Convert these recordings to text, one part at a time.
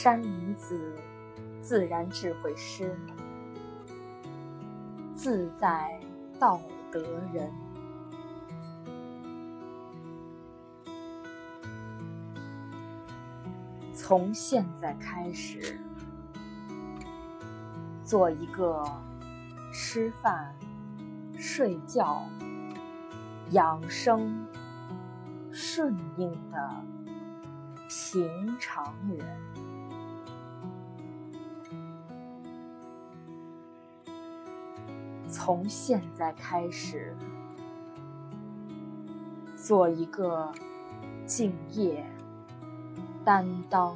山林子自然智慧师，自在道德人。从现在开始，做一个吃饭、睡觉、养生、顺应的平常人。从现在开始，做一个敬业。担当、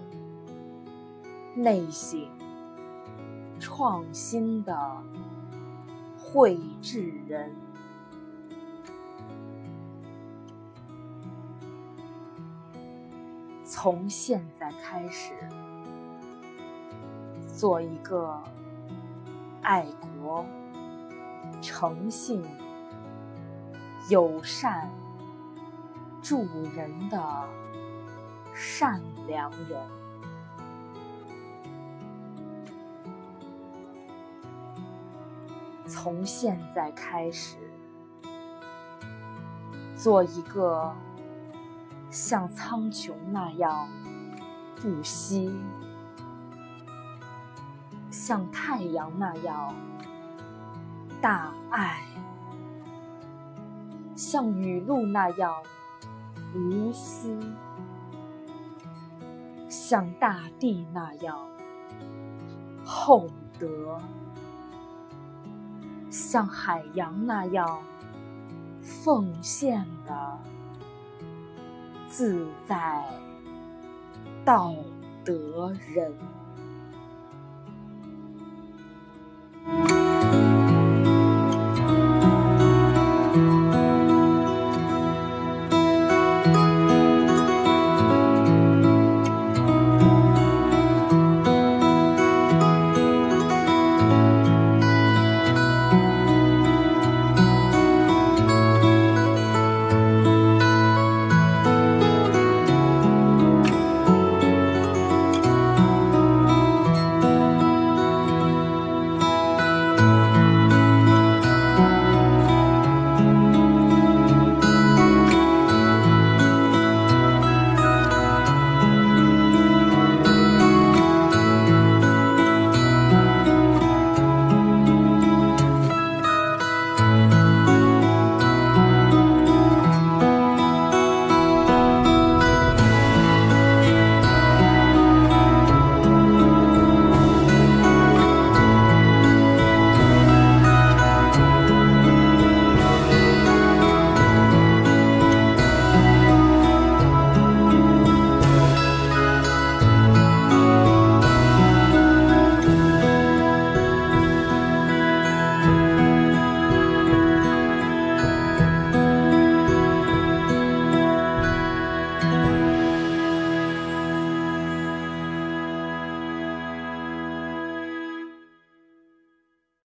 内省、创新的绘制人，从现在开始，做一个爱国、诚信、友善、助人的。善良人，从现在开始，做一个像苍穹那样不息，像太阳那样大爱，像雨露那样无私。像大地那样厚德，像海洋那样奉献的自在道德人。